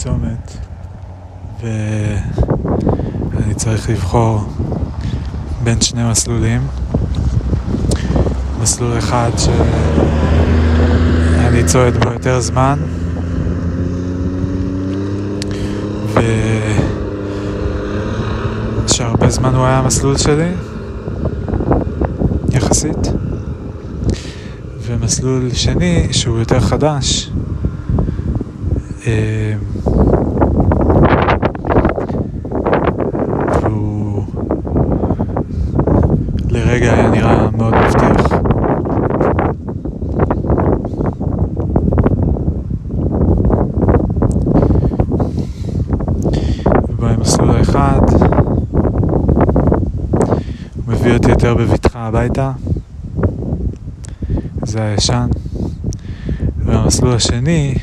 בצומת ואני צריך לבחור בין שני מסלולים. מסלול אחד שאני צועד בו יותר זמן ושהרבה זמן הוא היה המסלול שלי יחסית ומסלול שני שהוא יותר חדש והוא לרגע היה נראה מאוד מבטיח. ובמסלול האחד הוא מביא אותי יותר בבטחה הביתה, זה הישן, והמסלול השני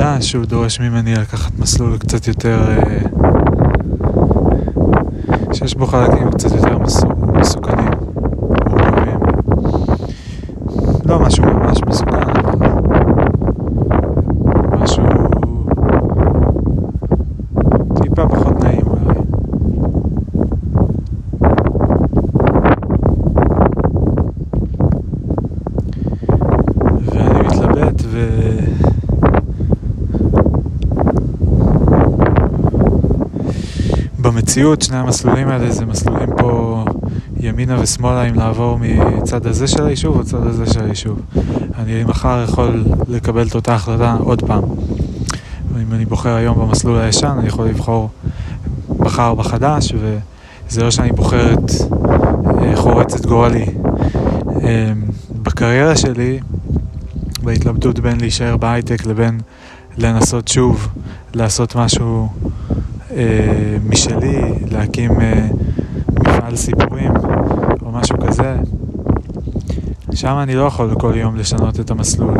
החדש שהוא דורש ממני לקחת מסלול קצת יותר אה, שיש בו חלקים קצת יותר מסוכנים, מורכבים לא משהו ממש מסוכן אבל משהו טיפה פחות נעים אולי ואני מתלבט ו... במציאות שני המסלולים האלה זה מסלולים פה ימינה ושמאלה אם לעבור מצד הזה של היישוב או צד הזה של היישוב. אני מחר יכול לקבל את אותה החלטה עוד פעם. אם אני בוחר היום במסלול הישן אני יכול לבחור מחר בחדש וזה לא שאני בוחר את אה, חורץ את גורלי. אה, בקריירה שלי, בהתלבטות בין להישאר בהייטק לבין לנסות שוב לעשות משהו אה, משלי, להקים אה, מפעל סיפורים או משהו כזה, שם אני לא יכול כל יום לשנות את המסלול.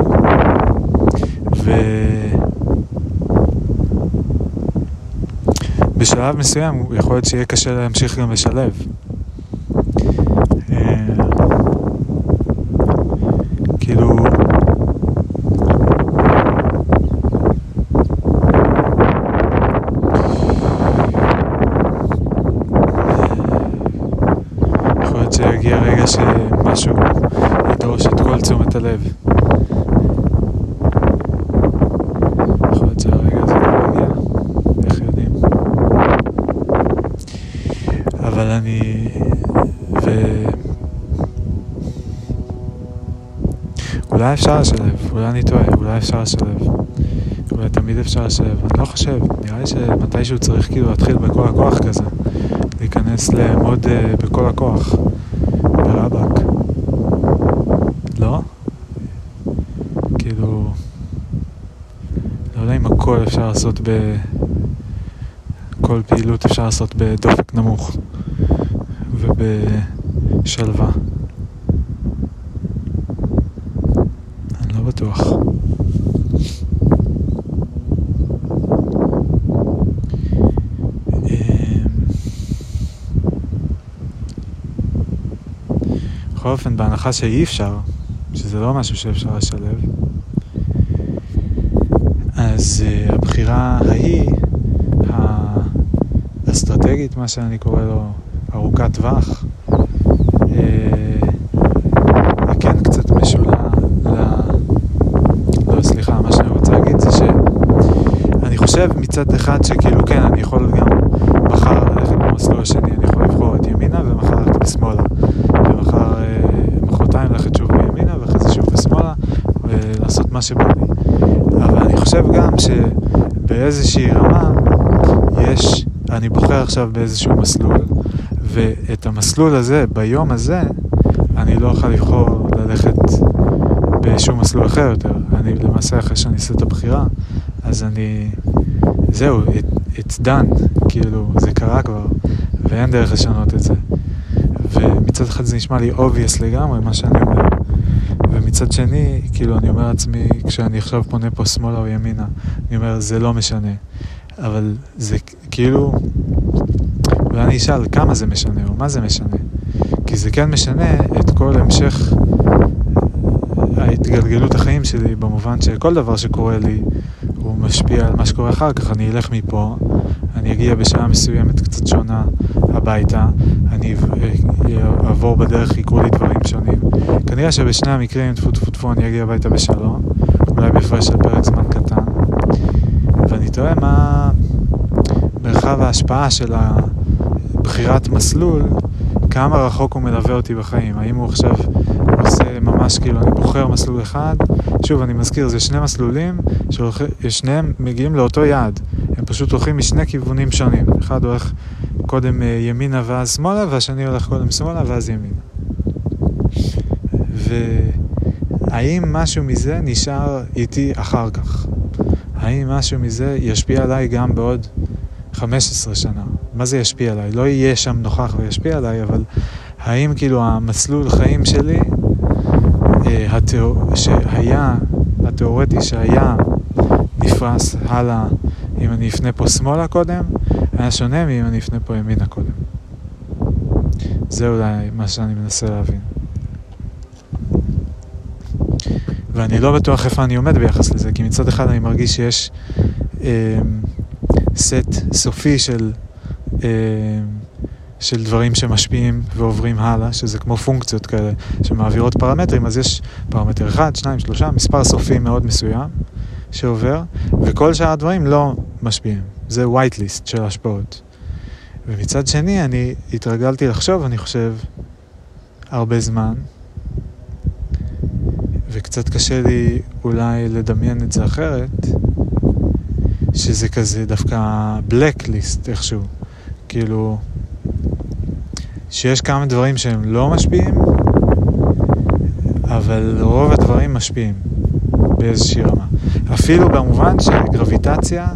ובשלב מסוים יכול להיות שיהיה קשה להמשיך גם לשלב. אה, כאילו יכול להיות שיגיע רגע שמשהו ידרוש את כל תשומת הלב. יכול להיות שהרגע הזה לא יגיע, איך יודעים. אבל אני... ו... אולי אפשר לשלב, אולי אני טועה, אולי אפשר לשלב. אולי תמיד אפשר לשלב, אני לא חושב, נראה לי שמתישהו צריך כאילו להתחיל בכל הכוח כזה. להיכנס לעמוד uh, בכל הכוח, ברבק. לא? כאילו... לא יודע אם הכל אפשר לעשות ב... כל פעילות אפשר לעשות בדופק נמוך ובשלווה. אני לא בטוח. בכל אופן, בהנחה שאי אפשר, שזה לא משהו שאפשר לשלב, אז uh, הבחירה ההיא, האסטרטגית, מה שאני קורא לו, ארוכת טווח, כן קצת משולה ל... לא, סליחה, מה שאני רוצה להגיד זה שאני חושב מצד אחד שכאילו כן, אני יכול גם מחר ללכת במסלול השני, אני יכול לבחור את ימינה ומחר ללכת בשמאלה. ומחר, מחרתיים ללכת שוב בימינה ואחרי זה שוב בשמאלה ולעשות מה שבא לי. אבל אני חושב גם שבאיזושהי רמה יש, אני בוחר עכשיו באיזשהו מסלול ואת המסלול הזה, ביום הזה, אני לא אוכל לבחור ללכת בשום מסלול אחר יותר. אני למעשה אחרי שאני אעשה את הבחירה, אז אני, זהו, it, it's done, כאילו, זה קרה כבר, ואין דרך לשנות את זה. ומצד אחד זה נשמע לי obvious לגמרי מה שאני אומר ומצד שני, כאילו אני אומר לעצמי כשאני עכשיו פונה פה שמאלה או ימינה אני אומר זה לא משנה אבל זה כאילו אולי אני אשאל כמה זה משנה או מה זה משנה כי זה כן משנה את כל המשך ההתגלגלות החיים שלי, במובן שכל דבר שקורה לי, הוא משפיע על מה שקורה אחר כך. אני אלך מפה, אני אגיע בשעה מסוימת קצת שונה הביתה, אני אעבור בדרך, יקרו לי דברים שונים. כנראה שבשני המקרים, טפו טפו טפו, אני אגיע הביתה בשלום, אולי בהפרש של פרק זמן קטן. ואני תוהה מה מרחב ההשפעה של בחירת מסלול, כמה רחוק הוא מלווה אותי בחיים. האם הוא עכשיו עושה ממש כאילו, אני בוחר מסלול אחד, שוב, אני מזכיר, זה שני מסלולים ששניהם מגיעים לאותו יעד. הם פשוט הולכים משני כיוונים שונים. אחד הולך קודם אה, ימינה ואז שמאלה, והשני הולך קודם שמאלה ואז ימינה. והאם משהו מזה נשאר איתי אחר כך? האם משהו מזה ישפיע עליי גם בעוד 15 שנה? מה זה ישפיע עליי? לא יהיה שם נוכח וישפיע עליי, אבל האם כאילו המסלול חיים שלי, אה, התיאור... שהיה, התיאורטי שהיה נפרס הלאה אם אני אפנה פה שמאלה קודם, היה שונה מאם אני אפנה פה ימינה קודם. זה אולי מה שאני מנסה להבין. ואני לא בטוח איפה אני עומד ביחס לזה, כי מצד אחד אני מרגיש שיש אה, סט סופי של, של דברים שמשפיעים ועוברים הלאה, שזה כמו פונקציות כאלה שמעבירות פרמטרים, אז יש פרמטר אחד, שניים, שלושה, מספר סופי מאוד מסוים שעובר, וכל שאר הדברים לא משפיעים. זה white list של השפעות. ומצד שני, אני התרגלתי לחשוב, אני חושב, הרבה זמן, וקצת קשה לי אולי לדמיין את זה אחרת, שזה כזה דווקא blacklist איכשהו. כאילו, שיש כמה דברים שהם לא משפיעים, אבל רוב הדברים משפיעים באיזושהי רמה. אפילו במובן שגרביטציה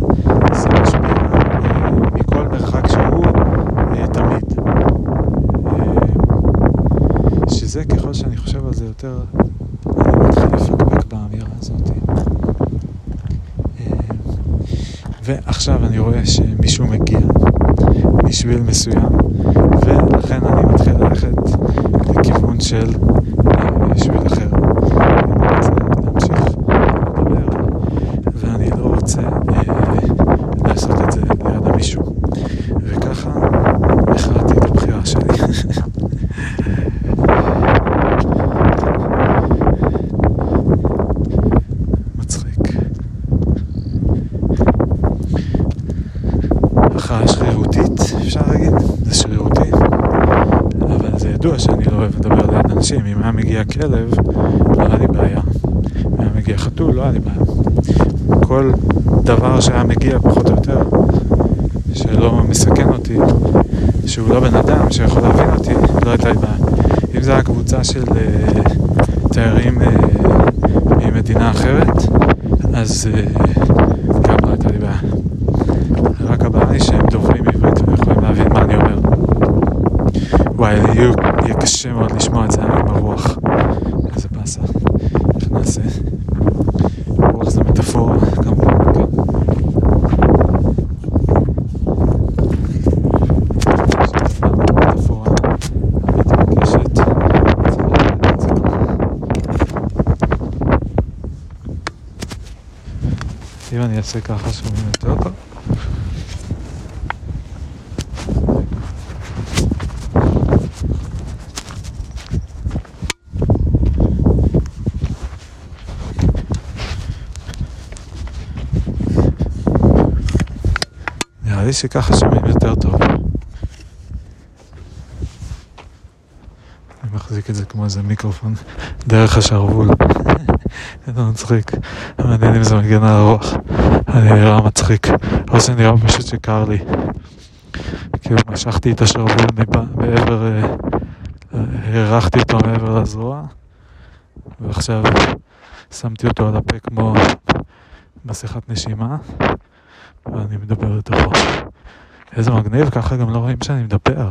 זה משפיע אה, מכל מרחק שהוא אה, תמיד. אה, שזה ככל שאני חושב על זה יותר, אני מתחיל לפקפק באמירה הזאת. ועכשיו אני רואה שמישהו מגיע משביל מסוים, ולכן אני מתחיל ללכת לכיוון של שביל אחר. מגיע כלב, לא היה לי בעיה. היה מגיע חתול, לא היה לי בעיה. כל דבר שהיה מגיע, פחות או יותר, שלא מסכן אותי, שהוא לא בן אדם שיכול להבין אותי, לא הייתה לי בעיה. אם זו הייתה קבוצה של uh, תיירים uh, ממדינה אחרת, אז uh, גם לא הייתה לי בעיה. רק הבעיה היא שהם דוברים עברית ויכולים להבין מה אני אומר. וואי, יהיה, יהיה קשה מאוד לשמוע את זה עם הרוח. איזה באסה. איך נעשה? רוח זה מטאפורה. אם אני אעשה ככה שומעים יותר טוב שככה שומעים יותר טוב. אני מחזיק את זה כמו איזה מיקרופון דרך השרוול. זה מצחיק. מעניין אם זה מגן על הרוח. אני נראה מצחיק. או שנראה פשוט שקר לי. כאילו משכתי את השרוול מעבר, אה, הארכתי אותו מעבר לזרוע, ועכשיו שמתי אותו על הפה כמו מסכת נשימה. ואני מדבר לתוכו. איזה מגניב, ככה גם לא רואים שאני מדבר.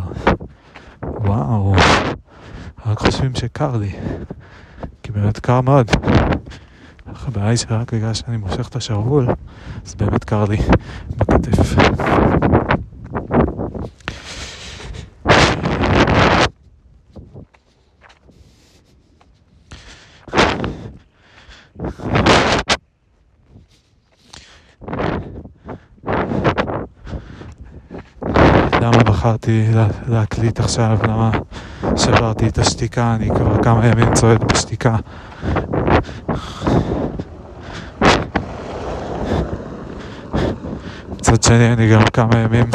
וואו, רק חושבים שקר לי. כי באמת קר מאוד. הבעיה היא שרק בגלל שאני מושך את השרוול, אז באמת קר לי בכתף. למה בחרתי להקליט עכשיו? למה שברתי את השתיקה? אני כבר כמה ימים צועד בשתיקה. מצד שני, אני גם כמה ימים,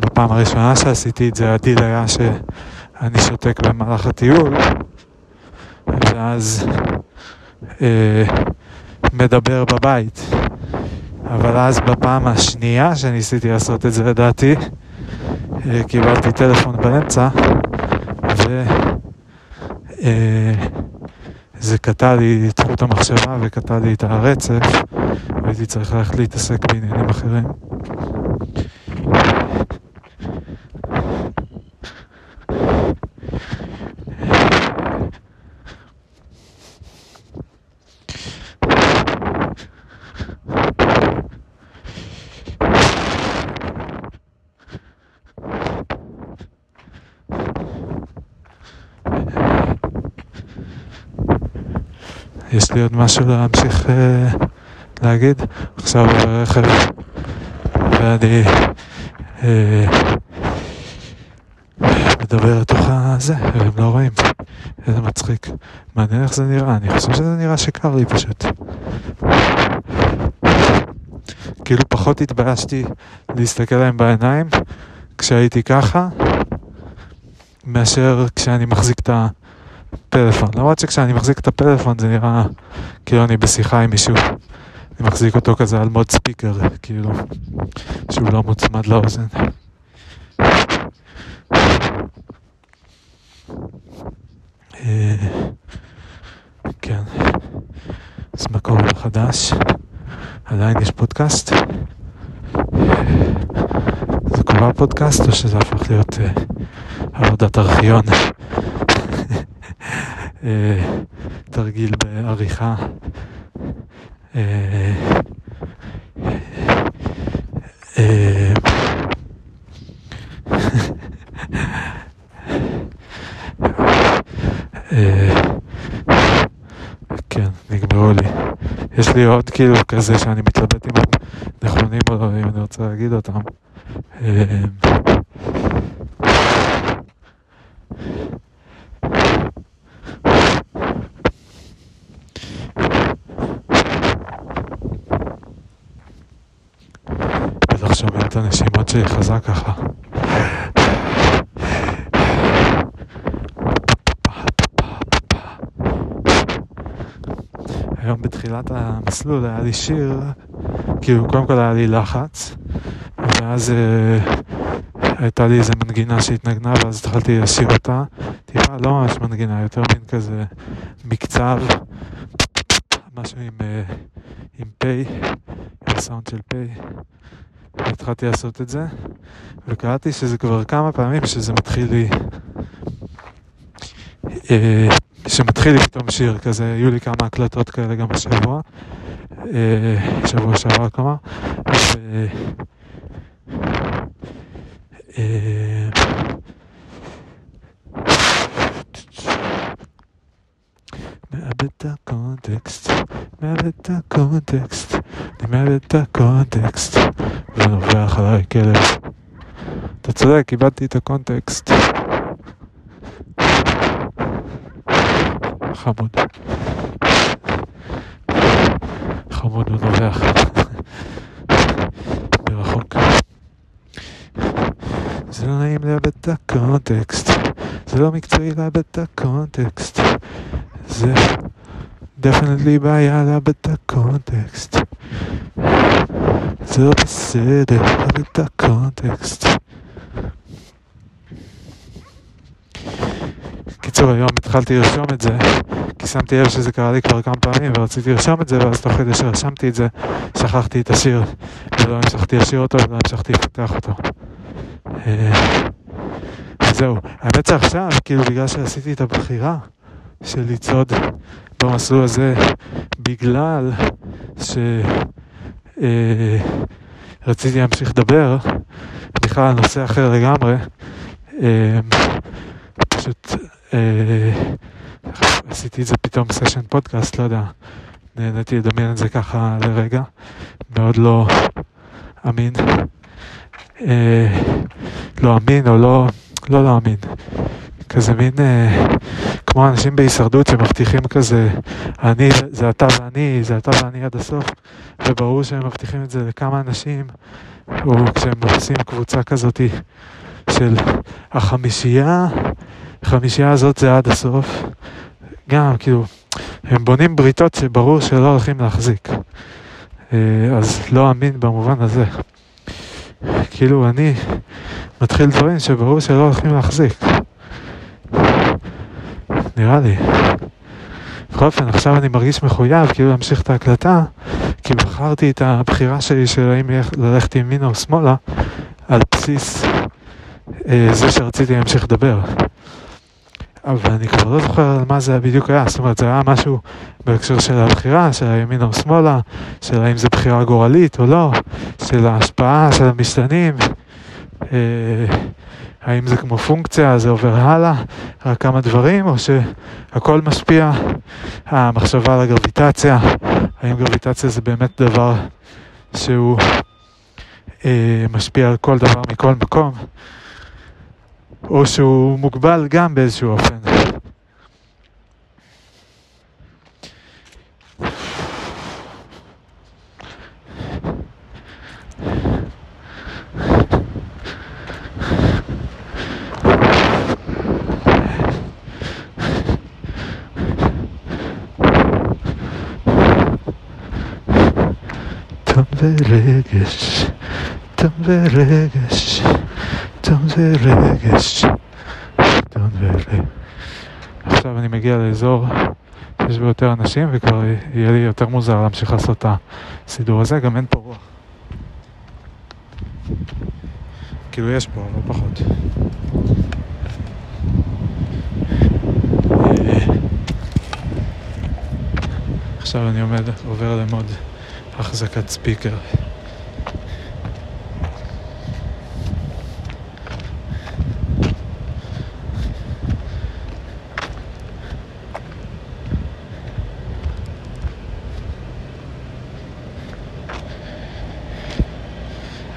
בפעם הראשונה שעשיתי את זה, הדיל היה שאני שותק במהלך הטיול, ואז אה, מדבר בבית. אבל אז בפעם השנייה שניסיתי לעשות את זה, לדעתי, קיבלתי טלפון באמצע, וזה אה, קטע לי את חוט המחשבה וקטע לי את הרצף, והייתי צריך ללכת להתעסק בעניינים אחרים. יש לי עוד משהו להמשיך אה, להגיד? עכשיו ברכב ואני אה, מדבר לתוך הזה, והם לא רואים. איזה מצחיק. מעניין איך זה נראה, אני חושב שזה נראה שקר לי פשוט. כאילו פחות התביישתי להסתכל להם בעיניים כשהייתי ככה, מאשר כשאני מחזיק את ה... פלאפון. למרות שכשאני מחזיק את הפלאפון זה נראה כאילו אני בשיחה עם מישהו. אני מחזיק אותו כזה על מוד ספיקר, כאילו, שהוא לא מוצמד לאוזן. אה, כן, אז מה קורה חדש? עדיין יש פודקאסט? זה כבר פודקאסט או שזה הפך להיות אה, עבודת ארכיון? אה, תרגיל בעריכה. אה, אה, כן, נגמרו לי. יש לי עוד כאילו כזה שאני מתלבט אם הם נכונים או לא, אם אני רוצה להגיד אותם. ככה. היום בתחילת המסלול היה לי שיר, כאילו קודם כל היה לי לחץ, ואז אה, הייתה לי איזה מנגינה שהתנגנה ואז התחלתי לשיר אותה, טיפה לא ממש מנגינה, יותר מין כזה מקצב, משהו עם, אה, עם פיי, עם סאונד של פיי. התחלתי לעשות את זה, וקראתי שזה כבר כמה פעמים שזה מתחיל לי, אה, שמתחיל לי פתאום שיר כזה, היו לי כמה הקלטות כאלה גם השבוע, אה, שבוע שעבר כלומר, ו... אה, מאבד את הקונטקסט, מאבד את הקונטקסט, אני מאבד את הקונטקסט. ונובח עליי כלב. אתה צודק, איבדתי את הקונטקסט. חמוד. חמוד ונובח. מרחוק. זה לא נעים לאבד את הקונטקסט. זה לא מקצועי לאבד את הקונטקסט. זה definitely בעיה לאבד את הקונטקסט. זה לא בסדר, אבל את הקונטקסט. קיצור, היום התחלתי לרשום את זה, כי שמתי לב שזה קרה לי כבר כמה פעמים, ורציתי לרשום את זה, ואז תוך כדי שרשמתי את זה, שכחתי את השיר, ולא המשכתי לשיר אותו, ולא המשכתי לפתח אותו. אה, זהו, האמת שעכשיו, כאילו בגלל שעשיתי את הבחירה של לצעוד במסלול הזה, בגלל ש... אה, רציתי להמשיך לדבר, בכלל על נושא אחר לגמרי, אה, פשוט אה, עשיתי את זה פתאום סשן פודקאסט, לא יודע, נהניתי לדמיין את זה ככה לרגע, מאוד לא אמין. אה, לא אמין או לא, לא לא אמין. כזה מין, אה, כמו אנשים בהישרדות שמבטיחים כזה, אני, זה אתה ואני, זה אתה ואני עד הסוף, וברור שהם מבטיחים את זה לכמה אנשים, או כשהם עושים קבוצה כזאת של החמישייה, החמישייה הזאת זה עד הסוף, גם כאילו, הם בונים בריתות שברור שלא הולכים להחזיק. אה, אז לא אמין במובן הזה. כאילו אני מתחיל דברים שברור שלא הולכים להחזיק. נראה לי. בכל אופן, עכשיו אני מרגיש מחויב כאילו להמשיך את ההקלטה, כי בחרתי את הבחירה שלי של האם ללכת ימינה או שמאלה, על בסיס אה, זה שרציתי להמשיך לדבר. אבל אני כבר לא זוכר על מה זה בדיוק היה, זאת אומרת זה היה משהו בהקשר של הבחירה, של הימין או שמאלה, של האם זה בחירה גורלית או לא, של ההשפעה של המשתנים, אה, האם זה כמו פונקציה, זה עובר הלאה, רק כמה דברים, או שהכל משפיע, המחשבה על הגרביטציה, האם גרביטציה זה באמת דבר שהוא אה, משפיע על כל דבר מכל מקום. או שהוא מוגבל גם באיזשהו אופן. ורגש, טוב ורגש פתאום זה רגש, פתאום זה רגש. עכשיו אני מגיע לאזור שיש בו יותר אנשים וכבר יהיה לי יותר מוזר להמשיך לעשות את הסידור הזה, גם אין פה רוח. כאילו יש פה, אבל פחות. אה, עכשיו אני עומד, עובר ללמוד החזקת ספיקר.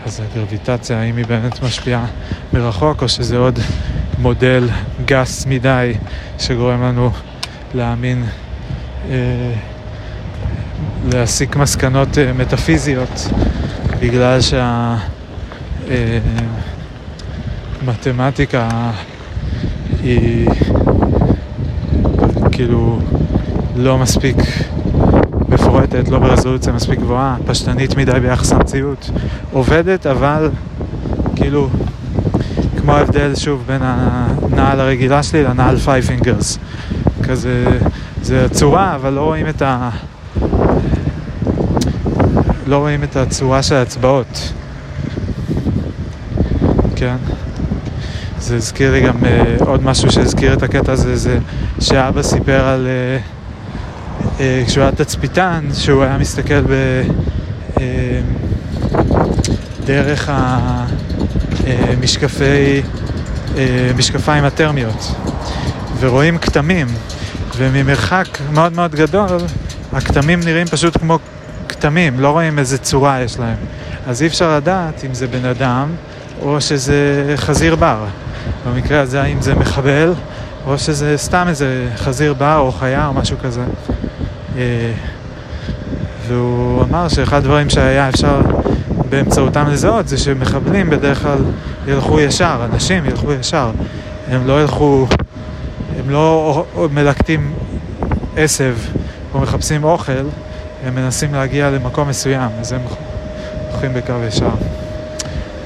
אז הגרביטציה, האם היא באמת משפיעה מרחוק, או שזה עוד מודל גס מדי שגורם לנו להאמין, אה, להסיק מסקנות אה, מטאפיזיות, בגלל שהמתמטיקה אה, היא כאילו לא מספיק מפורטת, לא ברזולוציה מספיק גבוהה, פשטנית מדי ביחס למציאות, עובדת, אבל כאילו, כמו ההבדל שוב בין הנעל הרגילה שלי לנעל five fingers. כזה, זה הצורה, אבל לא רואים את ה... לא רואים את הצורה של האצבעות. כן. זה הזכיר לי גם uh, עוד משהו שהזכיר את הקטע הזה, זה שאבא סיפר על... Uh, אה, כשהוא היה תצפיתן, שהוא היה מסתכל ב... אה, דרך המשקפי, אה, משקפיים הטרמיות, ורואים כתמים, וממרחק מאוד מאוד גדול, הכתמים נראים פשוט כמו כתמים, לא רואים איזה צורה יש להם. אז אי אפשר לדעת אם זה בן אדם או שזה חזיר בר. במקרה הזה האם זה מחבל או שזה סתם איזה חזיר בר או חיה או משהו כזה. אה, והוא אמר שאחד הדברים שהיה אפשר באמצעותם לזהות זה שמחבלים בדרך כלל ילכו ישר, אנשים ילכו ישר. הם לא ילכו, הם לא מלקטים עשב או מחפשים אוכל, הם מנסים להגיע למקום מסוים, אז הם הולכים בקו ישר.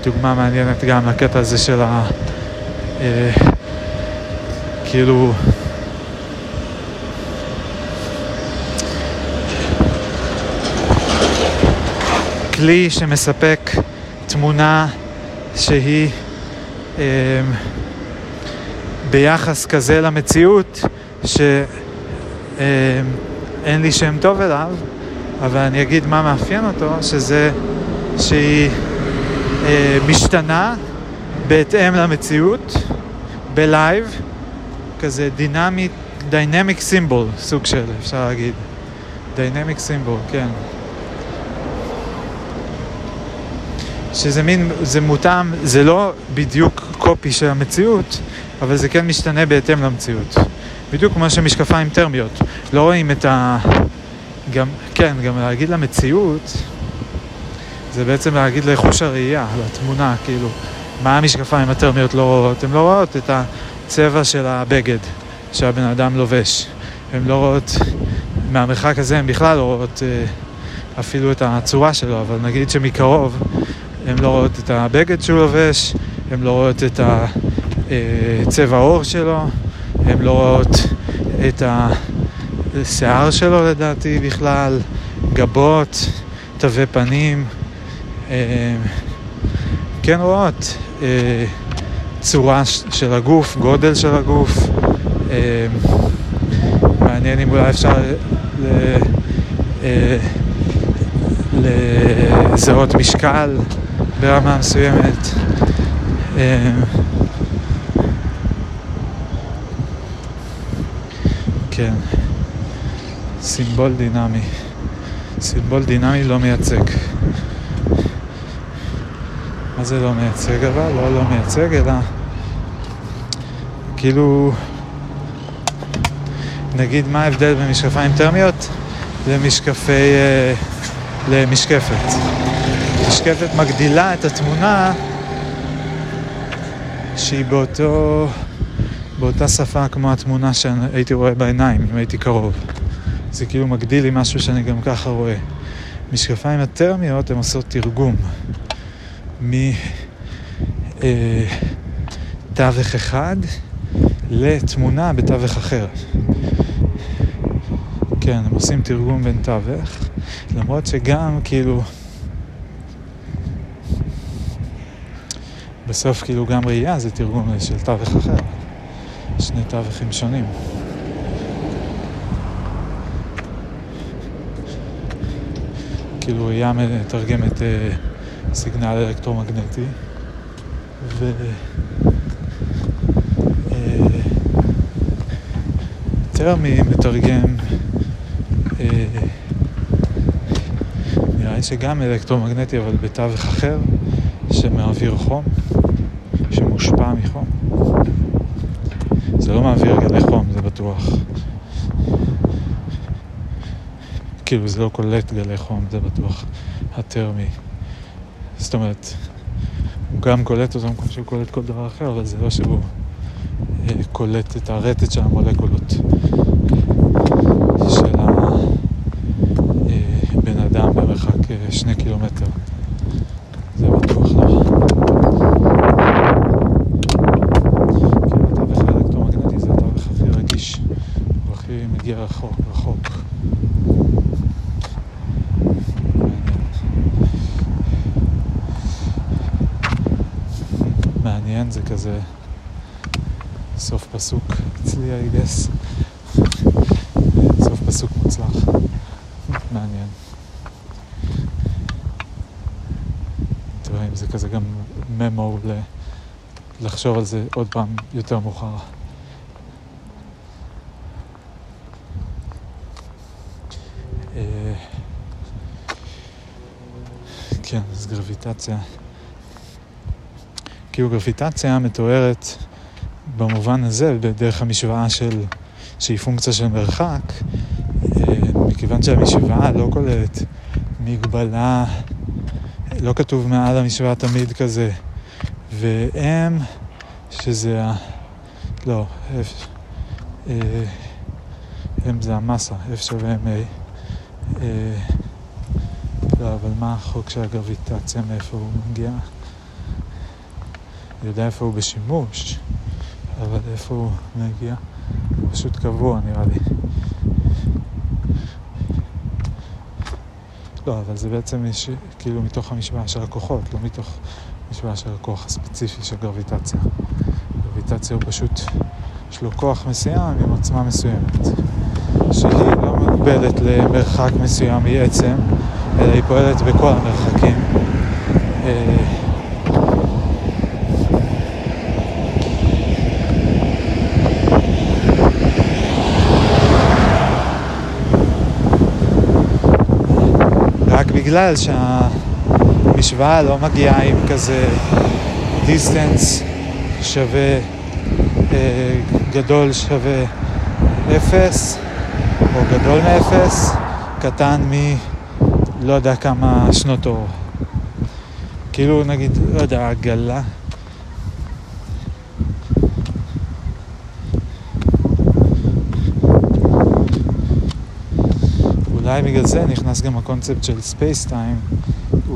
דוגמה מעניינת גם לקטע הזה של ה... אה, כאילו... כלי שמספק תמונה שהיא אה, ביחס כזה למציאות שאין אה, לי שם טוב אליו, אבל אני אגיד מה מאפיין אותו, שזה שהיא אה, משתנה בהתאם למציאות, ב live, כזה דינמי, dynamic symbol, סוג של, אפשר להגיד. dynamic symbol, כן. שזה מין, זה מותאם, זה לא בדיוק copy של המציאות, אבל זה כן משתנה בהתאם למציאות. בדיוק כמו שמשקפיים טרמיות. לא רואים את ה... גם, כן, גם להגיד למציאות, זה בעצם להגיד לחוש הראייה, לתמונה, כאילו, מה המשקפיים הטרמיות לא רואות? הן לא רואות את הצבע של הבגד שהבן אדם לובש. הן לא רואות, מהמרחק הזה הן בכלל לא רואות אה, אפילו את הצורה שלו, אבל נגיד שמקרוב הן לא רואות את הבגד שהוא לובש, הן לא רואות את אה, העור שלו, הן לא רואות את השיער שלו לדעתי בכלל, גבות, תווי פנים, אה, כן רואות צורה של הגוף, גודל של הגוף. מעניין אם אולי אפשר לזהות משקל ברמה מסוימת. אה, כן, סימבול דינמי. סימבול דינמי לא מייצג. מה זה לא מייצג אבל? לא לא מייצג, אלא כאילו, נגיד מה ההבדל בין משקפיים טרמיות למשקפי, אה, למשקפת. המשקפת מגדילה את התמונה שהיא באותו, באותה שפה כמו התמונה שהייתי רואה בעיניים, אם הייתי קרוב. זה כאילו מגדיל לי משהו שאני גם ככה רואה. משקפיים הטרמיות הן עושות תרגום מתווך אה, אחד לתמונה בתווך אחר. כן, הם עושים תרגום בין תווך, למרות שגם כאילו בסוף כאילו גם ראייה זה תרגום של תווך אחר, שני תווכים שונים. כאילו ראייה מתרגמת אה, סיגנל אלקטרומגנטי ו... אה, טרמי מתרגם אה, נראה לי שגם אלקטרומגנטי אבל בתווך אחר שמעביר חום מושפע מחום. זה לא מעביר גלי חום, זה בטוח. כאילו זה לא קולט גלי חום, זה בטוח הטרמי. זאת אומרת, הוא גם קולט אותם כמו שהוא קולט כל דבר אחר, אבל זה לא שהוא אה, קולט את הרטט של המולקולות של הבן אה, אדם במרחק אה, שני קילומטר. זה בטוח לא. מגיע רחוק, רחוק. מעניין, זה כזה סוף פסוק אצלי, I guess. סוף פסוק מוצלח. מעניין. תראה אם זה כזה גם ממו לחשוב על זה עוד פעם יותר מאוחר. כן, אז גרביטציה. כאילו גרביטציה מתוארת במובן הזה, בדרך המשוואה של, שהיא פונקציה של מרחק, אה, מכיוון שהמשוואה לא כוללת מגבלה, לא כתוב מעל המשוואה תמיד כזה, ו-M, שזה ה... לא, F, אה, M זה המסה, F שווה MA. אה, לא, אבל מה החוק של הגרביטציה, מאיפה הוא מגיע? אני יודע איפה הוא בשימוש, אבל איפה הוא מגיע? הוא פשוט קבוע נראה לי. לא, אבל זה בעצם יש, כאילו מתוך המשוואה של הכוחות, לא מתוך המשוואה של הכוח הספציפי של גרביטציה. גרביטציה הוא פשוט, יש לו כוח מסוים עם עוצמה מסוימת, שהיא לא מוגבלת למרחק מסוים מעצם, אלא היא פועלת בכל המרחקים. אה, בגלל שהמשוואה לא מגיעה עם כזה דיסטנס שווה, אה, גדול שווה אפס, או גדול מאפס, קטן מ... לא יודע כמה שנות אור. כאילו נגיד, לא יודע, עגלה. אולי בגלל זה נכנס גם הקונספט של space time,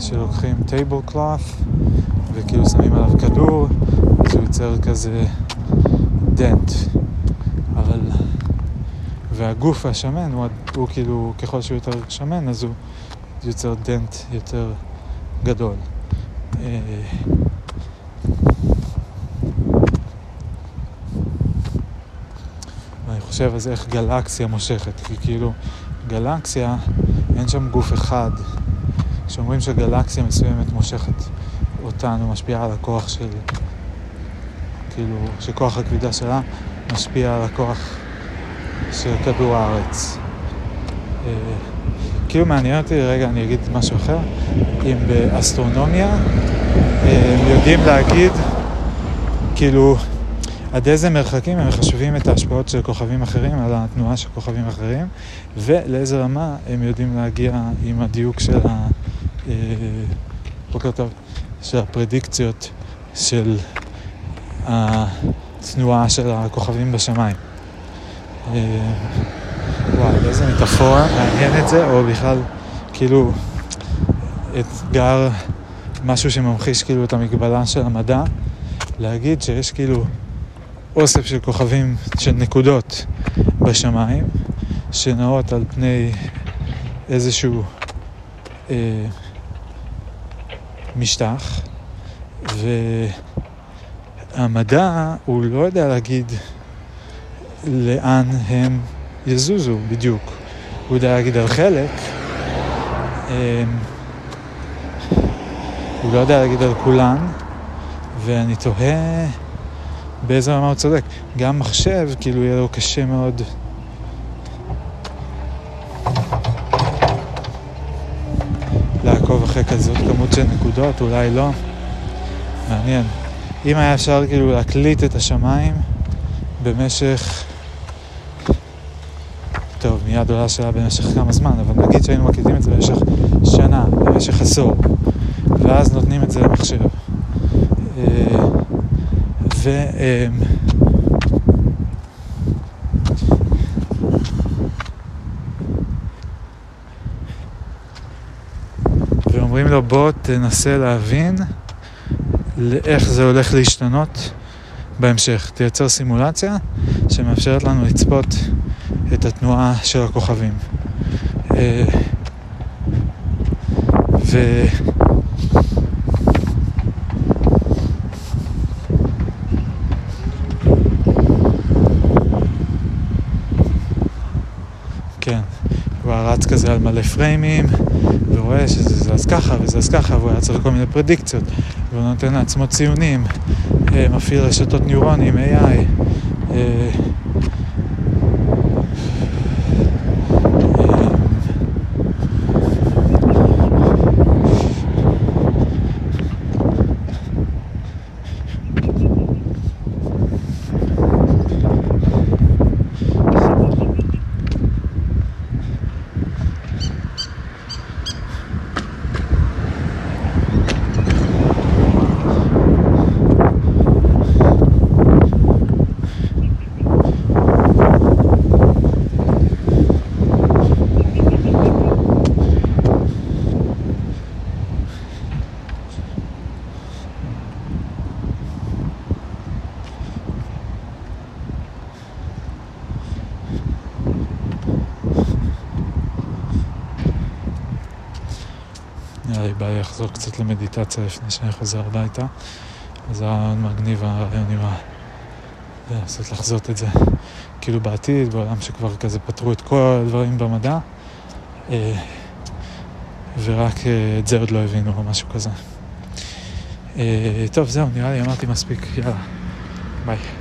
שלוקחים טייבל קלאף וכאילו שמים עליו כדור אז הוא יוצר כזה דנט אבל והגוף השמן הוא, הוא כאילו ככל שהוא יותר שמן אז הוא יוצר דנט יותר גדול אה, אני חושב אז איך גלקסיה מושכת כי כאילו גלקסיה אין שם גוף אחד. כשאומרים שגלקסיה מסוימת מושכת אותנו, משפיעה על הכוח של... כאילו, שכוח הכבידה שלה משפיע על הכוח של כדור הארץ. אה, כאילו מעניין אותי, רגע אני אגיד משהו אחר, אם באסטרונומיה אה, הם יודעים להגיד, כאילו, עד איזה מרחקים הם מחשבים את ההשפעות של כוכבים אחרים על התנועה של כוכבים אחרים, ולאיזה רמה הם יודעים להגיע עם הדיוק של ה... אה, בוקר טוב, של הפרדיקציות של התנועה של הכוכבים בשמיים. אה, וואי, איזה מטאפורה, מעניין את זה, או בכלל, כאילו, אתגר, משהו שממחיש כאילו את המגבלה של המדע, להגיד שיש כאילו אוסף של כוכבים, של נקודות בשמיים, שנעות על פני איזשהו אה, משטח, והמדע, הוא לא יודע להגיד לאן הם יזוזו בדיוק. הוא יודע להגיד על חלק, אה, הוא לא יודע להגיד על כולן, ואני תוהה... באיזה רמה הוא צודק. גם מחשב, כאילו יהיה לו קשה מאוד. אחרי כזאת כמות של נקודות, אולי לא. מעניין. אם היה אפשר כאילו להקליט את השמיים במשך... טוב, מיד עולה שאלה במשך כמה זמן, אבל נגיד שהיינו מקליטים את זה במשך שנה, במשך עשור, ואז נותנים את זה למחשב. אה, ו... ואומרים לו בוא תנסה להבין לאיך זה הולך להשתנות בהמשך. תייצר סימולציה שמאפשרת לנו לצפות את התנועה של הכוכבים. אה, ו... רץ כזה על מלא פריימים, ורואה שזה זז ככה וזה זז ככה, והוא היה צריך כל מיני פרדיקציות, והוא נותן לעצמו ציונים, אה, מפעיל רשתות ניורונים, AI. קצת למדיטציה לפני שאני חוזר הביתה. אז זה היה מאוד מגניב הרעיון עם ה... לנסות לחזות את זה כאילו בעתיד, בעולם שכבר כזה פתרו את כל הדברים במדע. אה, ורק אה, את זה עוד לא הבינו או משהו כזה. טוב, זהו, נראה לי אמרתי מספיק, יאללה, ביי.